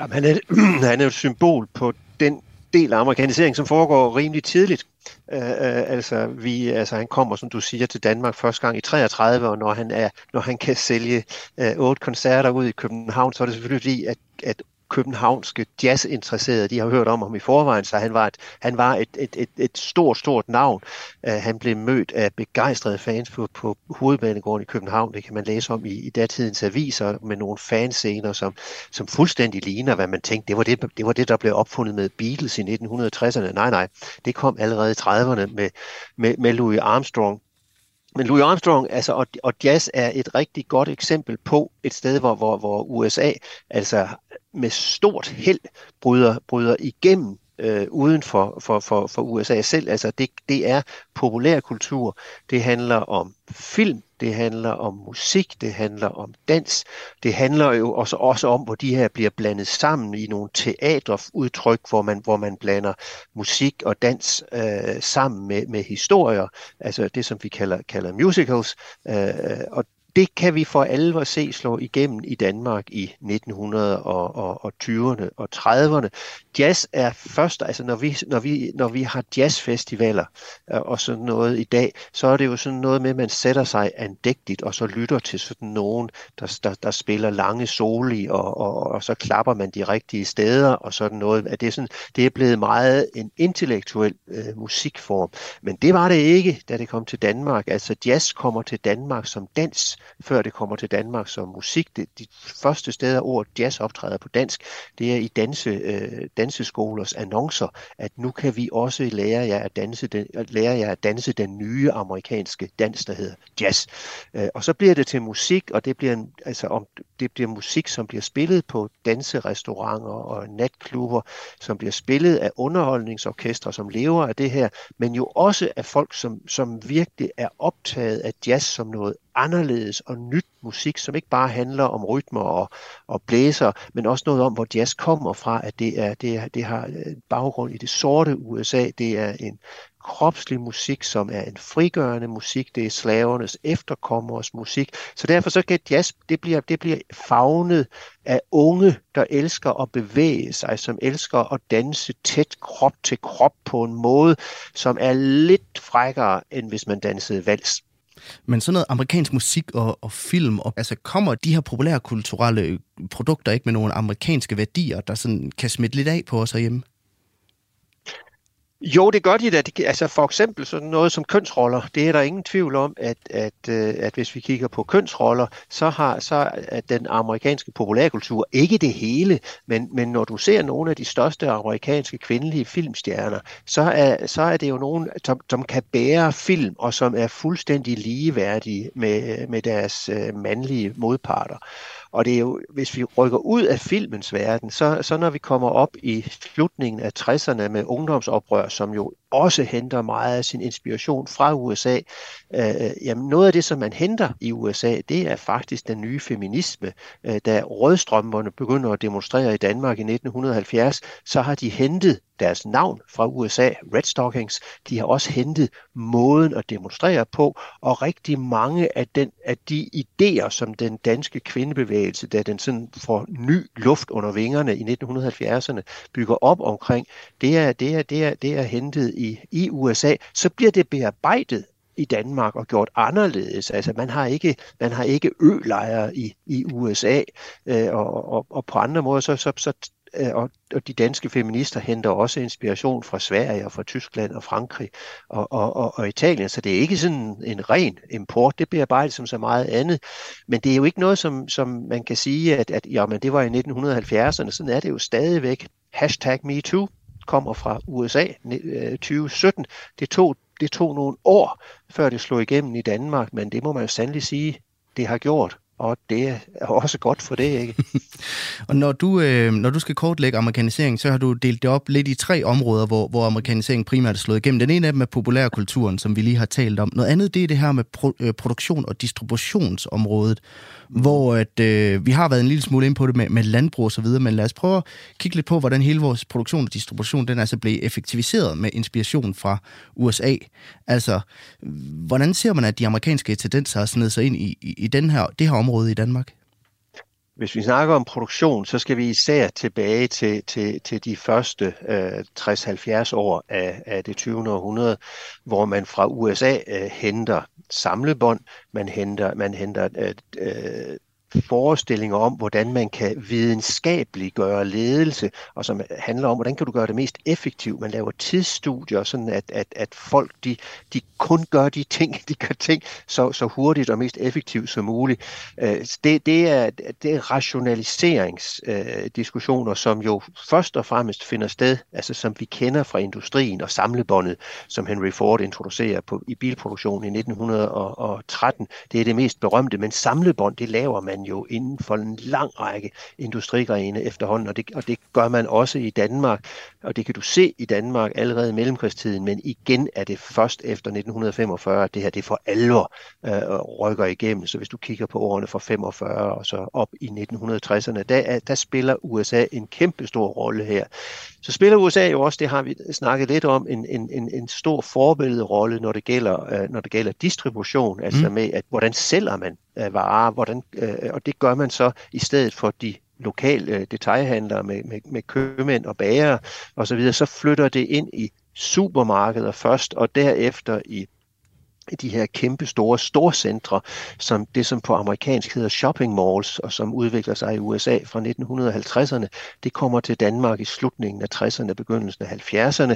Jamen, han, er, *clears throat* han er et symbol på den del af amerikanisering, som foregår rimelig tidligt. Øh, øh, altså, vi, altså, han kommer, som du siger, til Danmark første gang i 33, og når han, er, når han kan sælge øh, otte koncerter ud i København, så er det selvfølgelig fordi, at, at københavnske jazzinteresserede, de har hørt om ham i forvejen, så han var et, han var et, et, et, et stort, stort navn. Uh, han blev mødt af begejstrede fans på, på hovedbanegården i København. Det kan man læse om i, i datidens aviser med nogle fanscener, som, som fuldstændig ligner, hvad man tænkte. Det var det, det var det, der blev opfundet med Beatles i 1960'erne. Nej, nej, det kom allerede i 30'erne med, med, med Louis Armstrong men Louis Armstrong altså, og, og jazz er et rigtig godt eksempel på et sted, hvor, hvor, hvor USA altså med stort held bryder, bryder igennem øh, uden for, for, for, for USA selv. Altså det, det er populærkultur. Det handler om film, det handler om musik, det handler om dans. Det handler jo også, også om, hvor de her bliver blandet sammen i nogle teaterudtryk, hvor man, hvor man blander musik og dans øh, sammen med, med historier, altså det, som vi kalder, kalder musicals. Øh, og det kan vi for alvor se slå igennem i Danmark i 1920'erne og 30'erne. Jazz er først, altså når vi, når vi, når vi har jazzfestivaler øh, og sådan noget i dag, så er det jo sådan noget med, at man sætter sig andægtigt og så lytter til sådan nogen, der, der, der spiller lange soli, og, og, og så klapper man de rigtige steder og sådan noget. At det, er sådan, det er blevet meget en intellektuel øh, musikform. Men det var det ikke, da det kom til Danmark. Altså jazz kommer til Danmark som dans før det kommer til Danmark som musik. Det, de første steder, ord jazz optræder på dansk, det er i danse, øh, danseskolers annoncer, at nu kan vi også lære jer at danse den, lære jer at danse den nye amerikanske dans, der hedder jazz. Øh, og så bliver det til musik, og det bliver, en, altså, om, det bliver musik, som bliver spillet på danserestauranter og natklubber, som bliver spillet af underholdningsorkestre, som lever af det her, men jo også af folk, som, som virkelig er optaget af jazz som noget anderledes og nyt musik, som ikke bare handler om rytmer og, og blæser, men også noget om, hvor jazz kommer fra, at det, er, det, er, det har øh, baggrund i det sorte USA. Det er en kropslig musik, som er en frigørende musik. Det er slavernes efterkommers musik. Så derfor så kan jazz, det bliver, det bliver fagnet af unge, der elsker at bevæge sig, som elsker at danse tæt krop til krop på en måde, som er lidt frækkere, end hvis man dansede vals. Men sådan noget amerikansk musik og, og film, og, altså kommer de her populære kulturelle produkter ikke med nogle amerikanske værdier, der sådan kan smitte lidt af på os herhjemme? Jo, det gør de da. Altså for eksempel sådan noget som kønsroller. Det er der ingen tvivl om, at, at, øh, at hvis vi kigger på kønsroller, så har så at den amerikanske populærkultur ikke det hele, men, men når du ser nogle af de største amerikanske kvindelige filmstjerner, så er, så er det jo nogen, som, som kan bære film, og som er fuldstændig ligeværdige med, med deres øh, mandlige modparter. Og det er jo, hvis vi rykker ud af filmens verden, så, så når vi kommer op i slutningen af 60'erne med ungdomsoprør, som jo også henter meget af sin inspiration fra USA, øh, øh, jamen noget af det, som man henter i USA, det er faktisk den nye feminisme. Øh, da rødstrømmerne begynder at demonstrere i Danmark i 1970, så har de hentet deres navn fra USA, Red Stockings. De har også hentet måden at demonstrere på, og rigtig mange af, den, af de idéer, som den danske kvindebevægelse, da den sådan får ny luft under vingerne i 1970'erne, bygger op omkring, det er, det er, det er, det er hentet i, i USA. Så bliver det bearbejdet i Danmark og gjort anderledes. Altså man har ikke, man har ikke ølejre i, i USA, øh, og, og, og på andre måder så, så, så øh, og, og de danske feminister henter også inspiration fra Sverige og fra Tyskland og Frankrig og, og, og, og Italien, så det er ikke sådan en ren import, det bearbejdes som så meget andet, men det er jo ikke noget, som, som man kan sige, at, at jamen, det var i 1970'erne, sådan er det jo stadigvæk. Hashtag MeToo kommer fra USA 2017. Øh, det tog, det tog nogle år, før det slog igennem i Danmark, men det må man jo sandelig sige, det har gjort og det er også godt for det, ikke? *laughs* og når du, øh, når du skal kortlægge amerikanisering, så har du delt det op lidt i tre områder, hvor, hvor amerikanisering primært er slået igennem. Den ene af dem er populærkulturen, som vi lige har talt om. Noget andet, det er det her med pro, øh, produktion- og distributionsområdet, mm. hvor at, øh, vi har været en lille smule ind på det med, med landbrug og så videre, men lad os prøve at kigge lidt på, hvordan hele vores produktion og distribution, den altså blevet effektiviseret med inspiration fra USA. Altså, hvordan ser man, at de amerikanske tendenser har snedet sig ind i, i, i den her, det her område i Danmark? Hvis vi snakker om produktion, så skal vi især tilbage til, til, til de første øh, 60-70 år af, af det 20. århundrede, hvor man fra USA øh, henter samlebånd, man henter, man henter øh, øh forestillinger om, hvordan man kan videnskabeligt gøre ledelse, og som handler om, hvordan kan du gøre det mest effektivt. Man laver tidsstudier, sådan at, at, at folk de, de kun gør de ting, *laughs* de gør ting så, så hurtigt og mest effektivt som muligt. Øh, det, det, er, det er rationaliseringsdiskussioner, øh, som jo først og fremmest finder sted, altså som vi kender fra industrien og samlebåndet, som Henry Ford introducerer på, i bilproduktionen i 1913. Det er det mest berømte, men samlebånd, det laver man jo inden for en lang række industrigrene efterhånden, og det, og det gør man også i Danmark, og det kan du se i Danmark allerede i mellemkrigstiden, men igen er det først efter 1945, at det her det for alvor øh, rykker igennem. Så hvis du kigger på årene fra 45 og så op i 1960'erne, der, der spiller USA en kæmpe stor rolle her. Så spiller USA jo også, det har vi snakket lidt om, en, en, en, en stor forbillederolle, når det gælder, øh, når det gælder distribution, altså mm. med, at hvordan sælger man øh, varer, hvordan, øh, og det gør man så i stedet for de lokale øh, detaljhandlere med, med, med købmænd og bager osv., så flytter det ind i supermarkeder først, og derefter i de her kæmpe store storcentre, som det som på amerikansk hedder shopping malls, og som udvikler sig i USA fra 1950'erne, det kommer til Danmark i slutningen af 60'erne, begyndelsen af 70'erne.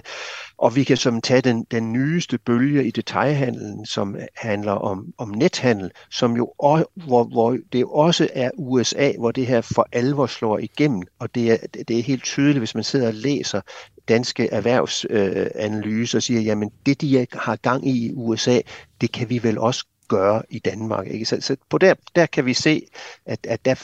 Og vi kan som tage den, den nyeste bølge i detaljhandlen, som handler om, om nethandel, som jo, hvor, hvor det også er USA, hvor det her for alvor slår igennem. Og det er, det er helt tydeligt, hvis man sidder og læser danske erhvervsanalyse og øh, siger, jamen det de har gang i i USA, det kan vi vel også gøre i Danmark. Ikke? Så, så på der, der kan vi se, at, at der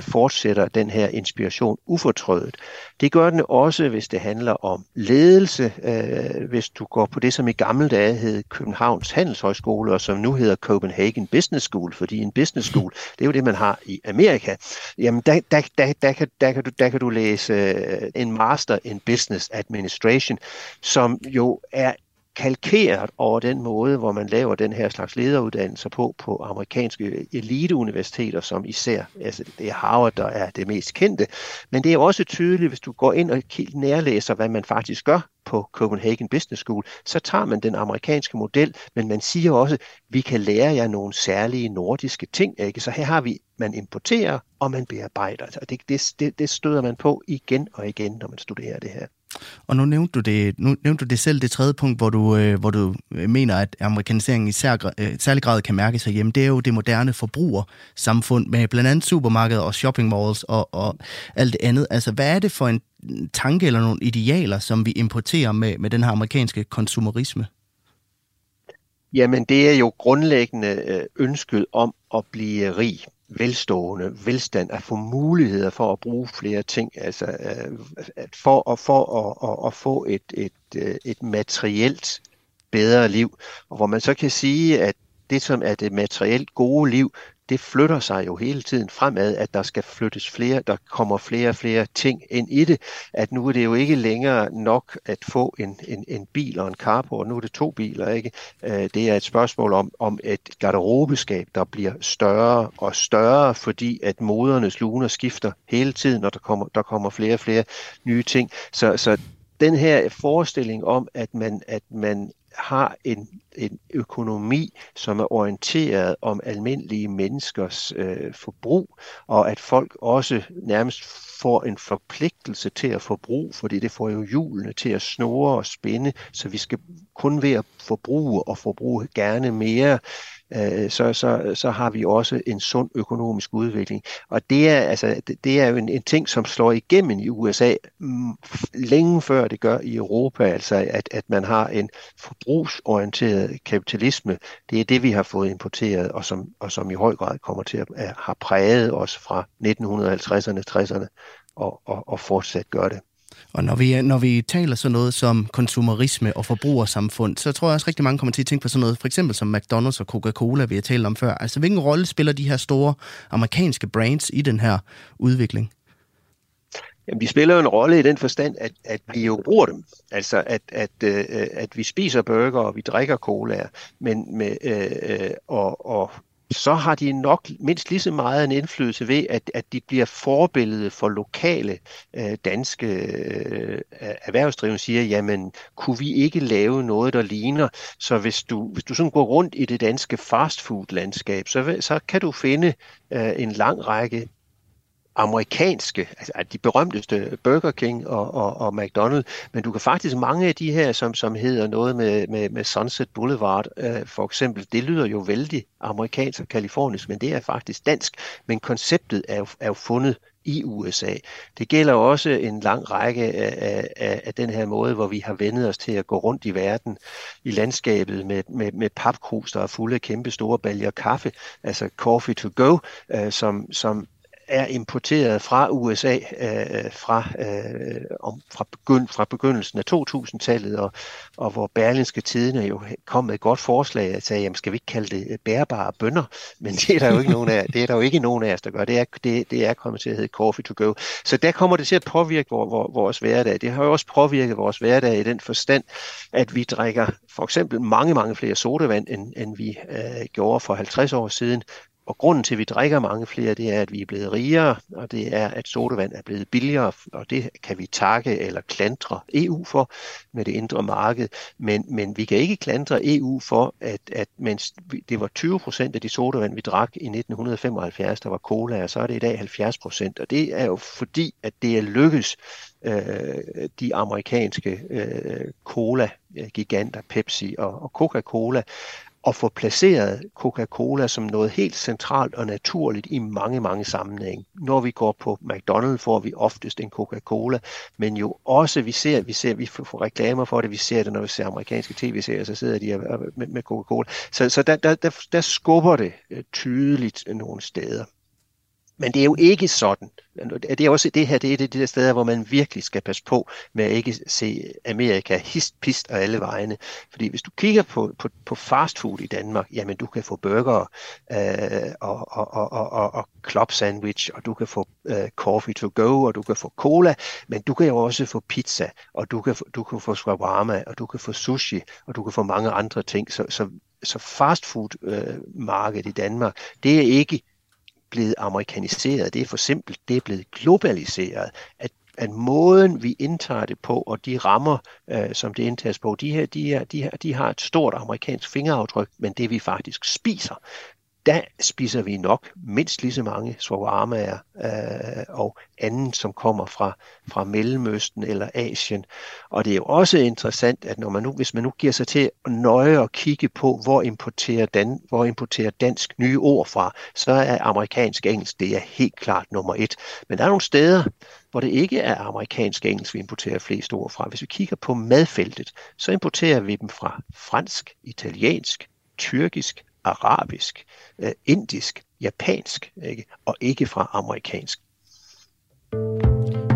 fortsætter den her inspiration ufortrødet. Det gør den også, hvis det handler om ledelse. Øh, hvis du går på det, som i gamle dage hed Københavns Handelshøjskole, og som nu hedder Copenhagen Business School, fordi en business school, det er jo det, man har i Amerika. Jamen, der, der, der, der, kan, der, kan, du, der kan du læse øh, en Master in Business Administration, som jo er kalkeret over den måde, hvor man laver den her slags lederuddannelser på på amerikanske eliteuniversiteter, som især, altså det er Harvard, der er det mest kendte. Men det er også tydeligt, hvis du går ind og nærlæser, hvad man faktisk gør på Copenhagen Business School, så tager man den amerikanske model, men man siger også, vi kan lære jer nogle særlige nordiske ting. Ikke? Så her har vi, man importerer, og man bearbejder. Og det, det, det støder man på igen og igen, når man studerer det her. Og nu nævnte du det, nu nævnte du det selv, det tredje punkt, hvor du, øh, hvor du øh, mener, at amerikaniseringen i sær, øh, særlig grad kan mærkes herhjemme. Det er jo det moderne forbrugersamfund med blandt andet supermarkeder og shopping malls og, og alt det andet. Altså, hvad er det for en tanke eller nogle idealer, som vi importerer med, med den her amerikanske konsumerisme? Jamen, det er jo grundlæggende øh, ønsket om at blive rig velstående, velstand, at få muligheder for at bruge flere ting, altså øh, at for, at, for at, at, at få et, et, øh, et materielt bedre liv, og hvor man så kan sige, at det, som er det materielt gode liv, det flytter sig jo hele tiden fremad, at der skal flyttes flere, der kommer flere og flere ting ind i det, at nu er det jo ikke længere nok at få en, en, en bil og en carport, nu er det to biler, ikke? Øh, det er et spørgsmål om, om et garderobeskab, der bliver større og større, fordi at modernes luner skifter hele tiden, når der kommer, der kommer flere og flere nye ting. Så, så den her forestilling om, at man, at man har en, en økonomi, som er orienteret om almindelige menneskers øh, forbrug, og at folk også nærmest får en forpligtelse til at forbruge, fordi det får jo hjulene til at snore og spænde, så vi skal kun ved at forbruge og forbruge gerne mere, øh, så, så, så har vi også en sund økonomisk udvikling. Og det er, altså, det er jo en, en ting, som slår igennem i USA mm, længe før det gør i Europa, altså at, at man har en forbrugsorienteret kapitalisme. Det er det, vi har fået importeret, og som, og som i høj grad kommer til at have præget os fra 1950'erne, 60'erne og, og, og fortsat gør det. Og når vi, øh, når vi taler sådan noget som konsumerisme og forbrugersamfund, så tror jeg også rigtig mange kommer til at tænke på sådan noget, for eksempel som McDonald's og Coca-Cola, vi har talt om før. Altså, hvilken rolle spiller de her store amerikanske brands i den her udvikling? Jamen, de spiller jo en rolle i den forstand, at, at vi jo bruger dem. Altså, at, at, øh, at vi spiser burger og vi drikker cola, men med, øh, øh og, og så har de nok mindst lige så meget en indflydelse ved, at, at de bliver forbillede for lokale øh, danske øh, erhvervsdrivende, siger, jamen, kunne vi ikke lave noget, der ligner? Så hvis du, hvis du sådan går rundt i det danske fastfood-landskab, så, så kan du finde øh, en lang række amerikanske, altså de berømteste Burger King og, og, og McDonald's, men du kan faktisk mange af de her, som, som hedder noget med, med, med Sunset Boulevard, øh, for eksempel, det lyder jo vældig amerikansk og kalifornisk, men det er faktisk dansk, men konceptet er jo, er jo fundet i USA. Det gælder også en lang række af, af, af den her måde, hvor vi har vendet os til at gå rundt i verden i landskabet med, med, med papkrus, der er fulde af kæmpe store baljer kaffe, altså coffee to go, øh, som, som er importeret fra USA øh, fra, øh, om, fra, begynd, fra begyndelsen af 2000-tallet, og, og hvor Berlinske Tidene jo kom med et godt forslag og sagde, jamen skal vi ikke kalde det øh, bærbare bønder? *laughs* Men det er der jo ikke nogen af, det er der jo ikke nogen af os, der gør. Det er, det, det er kommet til at hedde coffee to go. Så der kommer det til at påvirke vores, vores hverdag. Det har jo også påvirket vores hverdag i den forstand, at vi drikker for eksempel mange, mange flere sodavand, end, end vi øh, gjorde for 50 år siden. Og grunden til, at vi drikker mange flere, det er, at vi er blevet rigere, og det er, at sodavand er blevet billigere, og det kan vi takke eller klandre EU for med det indre marked. Men, men vi kan ikke klandre EU for, at, at mens det var 20 procent af de sodavand, vi drak i 1975, der var cola, og så er det i dag 70 procent. Og det er jo fordi, at det er lykkes øh, de amerikanske øh, cola-giganter, Pepsi og, og Coca-Cola, at få placeret Coca-Cola som noget helt centralt og naturligt i mange, mange sammenhænge. Når vi går på McDonald's, får vi oftest en Coca-Cola, men jo også, vi ser, vi ser, vi får reklamer for det, vi ser det, når vi ser amerikanske tv-serier, så sidder de med, med Coca-Cola. Så, så der, der, der, der skubber det øh, tydeligt nogle steder. Men det er jo ikke sådan. Det er også det her, det er det, det der steder, hvor man virkelig skal passe på med at ikke se Amerika hist, pist og alle vegne. Fordi hvis du kigger på, på, på fast food i Danmark, jamen du kan få burger øh, og, og, og, og, og club sandwich, og du kan få øh, coffee to go, og du kan få cola, men du kan jo også få pizza, og du kan, du kan få shawarma, og du kan få sushi, og du kan få mange andre ting. Så, så, så fast food øh, markedet i Danmark, det er ikke blevet amerikaniseret, det er for simpelt, det er blevet globaliseret, at at måden vi indtager det på, og de rammer, øh, som det indtages på, de her, de, her, de, her, de har et stort amerikansk fingeraftryk, men det vi faktisk spiser, der spiser vi nok mindst lige så mange shawarmaer øh, og anden, som kommer fra, fra Mellemøsten eller Asien. Og det er jo også interessant, at når man nu, hvis man nu giver sig til at nøje og kigge på, hvor importerer, Dan, hvor importerer dansk nye ord fra, så er amerikansk engelsk, det er helt klart nummer et. Men der er nogle steder, hvor det ikke er amerikansk engelsk, vi importerer flest ord fra. Hvis vi kigger på madfeltet, så importerer vi dem fra fransk, italiensk, tyrkisk, arabisk, øh, indisk, japansk, ikke? og ikke fra amerikansk.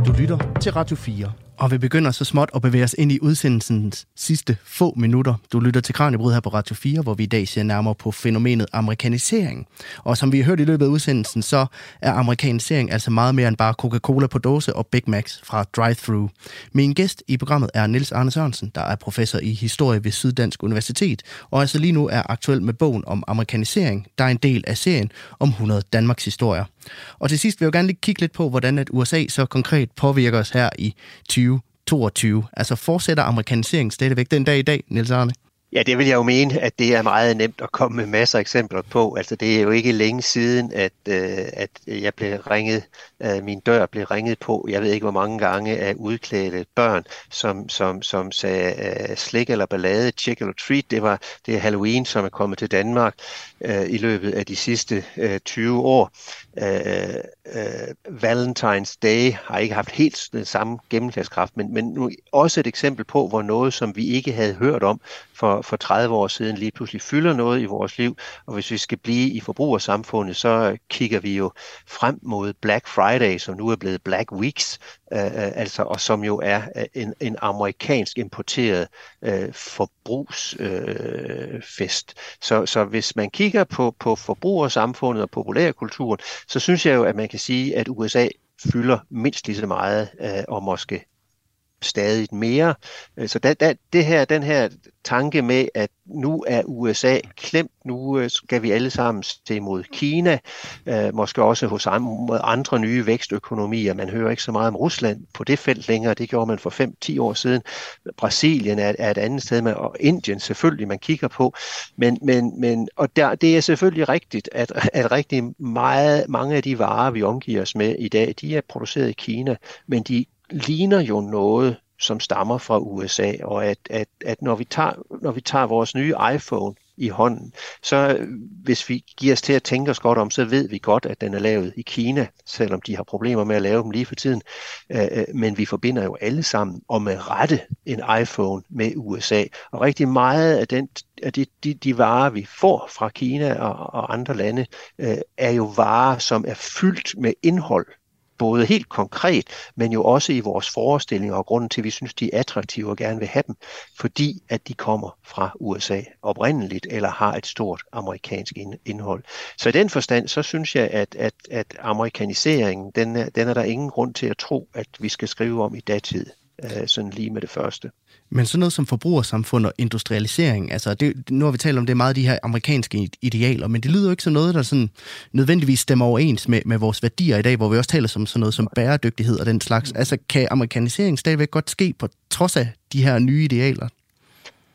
Du lytter til Radio 4. Og vi begynder så småt at bevæge os ind i udsendelsens sidste få minutter. Du lytter til Kranjebrud her på Radio 4, hvor vi i dag ser nærmere på fænomenet amerikanisering. Og som vi har hørt i løbet af udsendelsen, så er amerikanisering altså meget mere end bare Coca-Cola på dåse og Big Macs fra drive-thru. Min gæst i programmet er Niels Arne Sørensen, der er professor i historie ved Syddansk Universitet, og altså lige nu er aktuel med bogen om amerikanisering, der er en del af serien om 100 Danmarks historier. Og til sidst vil jeg gerne lige kigge lidt på, hvordan at USA så konkret påvirker os her i 2022. Altså fortsætter amerikaniseringen stadigvæk den dag i dag, Niels Arne? Ja, det vil jeg jo mene, at det er meget nemt at komme med masser af eksempler på. Altså, det er jo ikke længe siden, at, øh, at jeg blev ringet, øh, min dør blev ringet på, jeg ved ikke hvor mange gange, af udklædte børn, som, som, som sagde øh, slik eller ballade, chick eller treat. Det var det er Halloween, som er kommet til Danmark øh, i løbet af de sidste øh, 20 år. Øh, øh, Valentine's Day har ikke haft helt den samme gennemslagskraft, men, men nu også et eksempel på, hvor noget, som vi ikke havde hørt om for, for 30 år siden, lige pludselig fylder noget i vores liv. Og hvis vi skal blive i forbrugersamfundet, så kigger vi jo frem mod Black Friday, som nu er blevet Black Weeks, Øh, øh, altså, og som jo er øh, en, en amerikansk importeret øh, forbrugsfest. Øh, så, så hvis man kigger på, på forbrugersamfundet og populærkulturen, så synes jeg jo, at man kan sige, at USA fylder mindst lige så meget, øh, og måske stadig mere. Øh, så da, da, det her, den her tanke med, at nu er USA klemt, nu øh, skal vi alle sammen se mod Kina, øh, måske også hos andre nye vækstøkonomier. Man hører ikke så meget om Rusland på det felt længere, det gjorde man for 5-10 år siden. Brasilien er, er et andet sted, med, og Indien selvfølgelig, man kigger på. Men, men, men, og der, det er selvfølgelig rigtigt, at, at rigtig meget, mange af de varer, vi omgiver os med i dag, de er produceret i Kina, men de ligner jo noget, som stammer fra USA, og at, at, at når, vi tager, når vi tager vores nye iPhone i hånden, så øh, hvis vi giver os til at tænke os godt om, så ved vi godt, at den er lavet i Kina, selvom de har problemer med at lave dem lige for tiden. Men vi forbinder jo alle sammen, og med rette, en iPhone med USA. Og rigtig meget af, den, af de, de, de varer, vi får fra Kina og, og andre lande, er jo varer, som er fyldt med indhold, både helt konkret, men jo også i vores forestillinger og grunden til, at vi synes, de er attraktive og gerne vil have dem, fordi at de kommer fra USA oprindeligt eller har et stort amerikansk indhold. Så i den forstand, så synes jeg, at, at, at amerikaniseringen, den er, den er der ingen grund til at tro, at vi skal skrive om i datid, øh, sådan lige med det første. Men sådan noget som forbrugersamfund og industrialisering, altså det, nu har vi talt om det meget de her amerikanske idealer, men det lyder jo ikke som noget, der sådan nødvendigvis stemmer overens med, med vores værdier i dag, hvor vi også taler om sådan noget som bæredygtighed og den slags. Altså kan amerikanisering stadigvæk godt ske på trods af de her nye idealer?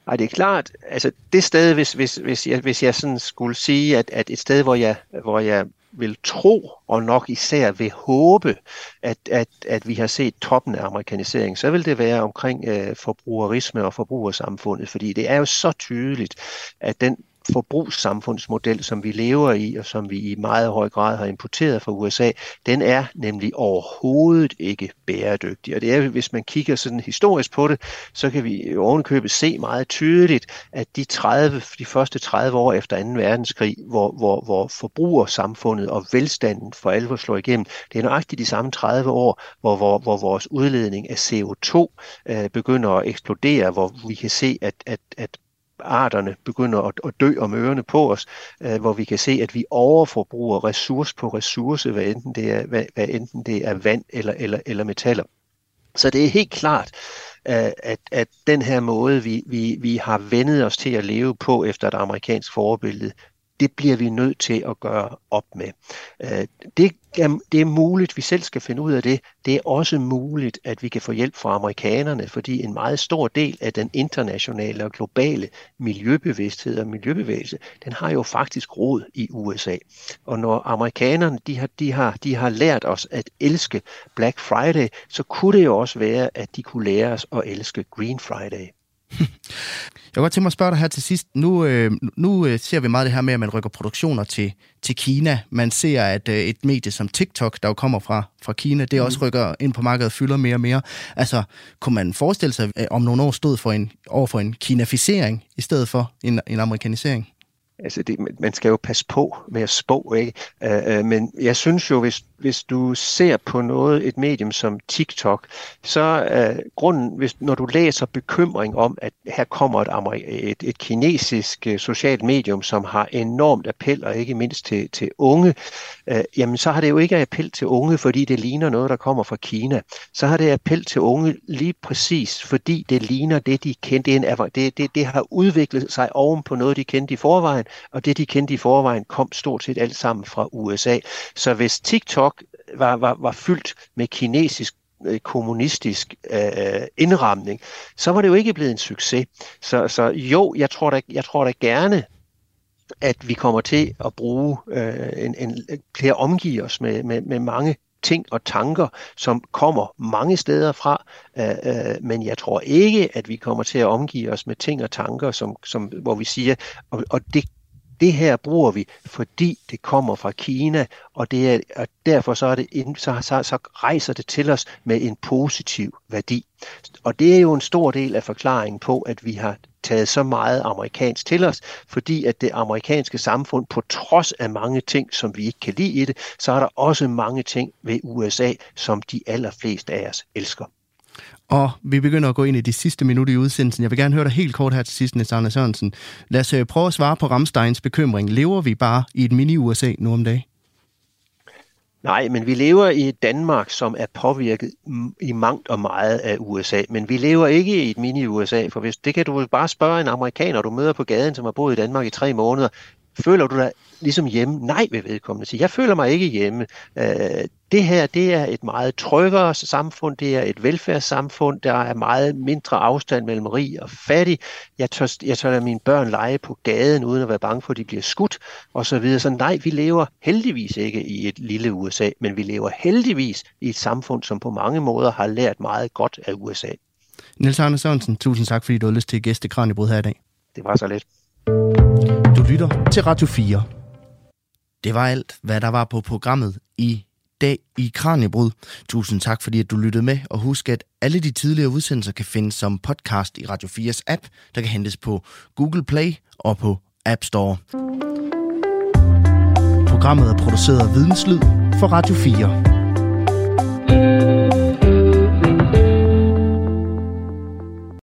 Nej, det er klart. Altså det sted, hvis, hvis, hvis, jeg, hvis jeg sådan skulle sige, at, at et sted, hvor jeg, hvor jeg vil tro, og nok især vil håbe, at, at, at vi har set toppen af amerikanisering, så vil det være omkring øh, forbrugerisme og forbrugersamfundet, fordi det er jo så tydeligt, at den forbrugssamfundsmodel, som vi lever i, og som vi i meget høj grad har importeret fra USA, den er nemlig overhovedet ikke bæredygtig. Og det er, hvis man kigger sådan historisk på det, så kan vi ovenkøbet se meget tydeligt, at de, 30, de første 30 år efter 2. verdenskrig, hvor, hvor, hvor forbrugersamfundet og velstanden for alvor slår igennem, det er nøjagtigt de samme 30 år, hvor, hvor, hvor vores udledning af CO2 øh, begynder at eksplodere, hvor vi kan se, at, at, at arterne begynder at, at dø om ørerne på os, øh, hvor vi kan se, at vi overforbruger ressource på ressource, hvad enten det er, hvad, hvad enten det er vand eller, eller, eller metaller. Så det er helt klart, øh, at, at den her måde, vi, vi, vi har vendet os til at leve på efter et amerikansk forbillede, det bliver vi nødt til at gøre op med. Øh, det er, det er muligt, vi selv skal finde ud af det. Det er også muligt, at vi kan få hjælp fra amerikanerne, fordi en meget stor del af den internationale og globale miljøbevidsthed og miljøbevægelse, den har jo faktisk rod i USA. Og når amerikanerne de har, de har, de har lært os at elske Black Friday, så kunne det jo også være, at de kunne lære os at elske Green Friday. Jeg kan godt tænke mig at spørge dig her til sidst. Nu, øh, nu øh, ser vi meget det her med, at man rykker produktioner til, til Kina. Man ser, at øh, et medie som TikTok, der jo kommer fra, fra Kina, det mm. også rykker ind på markedet og fylder mere og mere. Altså, kunne man forestille sig, at om nogle år stod for en, over for en kinaficering i stedet for en, en amerikanisering? Altså det, man skal jo passe på med at spå, ikke? Uh, uh, men jeg synes jo, hvis, hvis du ser på noget, et medium som TikTok, så uh, grunden, hvis, når du læser bekymring om, at her kommer et, et, et kinesisk uh, socialt medium, som har enormt appel, og ikke mindst til, til unge, uh, jamen så har det jo ikke appel til unge, fordi det ligner noget, der kommer fra Kina. Så har det appel til unge lige præcis, fordi det ligner det, de kendte. Det, det, det, det har udviklet sig oven på noget, de kendte i forvejen, og det de kendte i forvejen kom stort set alt sammen fra USA. Så hvis TikTok var, var, var fyldt med kinesisk øh, kommunistisk øh, indramning, så var det jo ikke blevet en succes. Så, så jo, jeg tror da, jeg tror da gerne, at vi kommer til at bruge øh, en, en, til at omgive os med, med, med mange ting og tanker, som kommer mange steder fra, øh, øh, men jeg tror ikke, at vi kommer til at omgive os med ting og tanker, som, som, hvor vi siger, og, og det det her bruger vi, fordi det kommer fra Kina, og, det er, og derfor så, er det, så, så, så rejser det til os med en positiv værdi. Og det er jo en stor del af forklaringen på, at vi har taget så meget amerikansk til os, fordi at det amerikanske samfund, på trods af mange ting, som vi ikke kan lide i det, så er der også mange ting ved USA, som de allerfleste af os elsker. Og vi begynder at gå ind i de sidste minutter i udsendelsen. Jeg vil gerne høre dig helt kort her til sidst, Niels Arne Sørensen. Lad os øh, prøve at svare på Ramsteins bekymring. Lever vi bare i et mini-USA nu om dagen? Nej, men vi lever i et Danmark, som er påvirket i mangt og meget af USA. Men vi lever ikke i et mini-USA, for hvis, det kan du bare spørge en amerikaner, du møder på gaden, som har boet i Danmark i tre måneder. Føler du dig ligesom hjemme? Nej, vil vedkommende sige. Jeg føler mig ikke hjemme. Øh, det her, det er et meget tryggere samfund, det er et velfærdssamfund, der er meget mindre afstand mellem rig og fattig. Jeg tør, jeg tør lade mine børn lege på gaden, uden at være bange for, at de bliver skudt, og så videre. Så nej, vi lever heldigvis ikke i et lille USA, men vi lever heldigvis i et samfund, som på mange måder har lært meget godt af USA. Niels Arne Sørensen, tusind tak, fordi du har lyst til at gæste Kranjebrud her i dag. Det var så lidt. Lytter til Radio 4. Det var alt, hvad der var på programmet i dag i Kranjebrud. Tusind tak, fordi at du lyttede med, og husk, at alle de tidligere udsendelser kan findes som podcast i Radio 4's app, der kan hentes på Google Play og på App Store. Programmet er produceret af Videnslyd for Radio 4.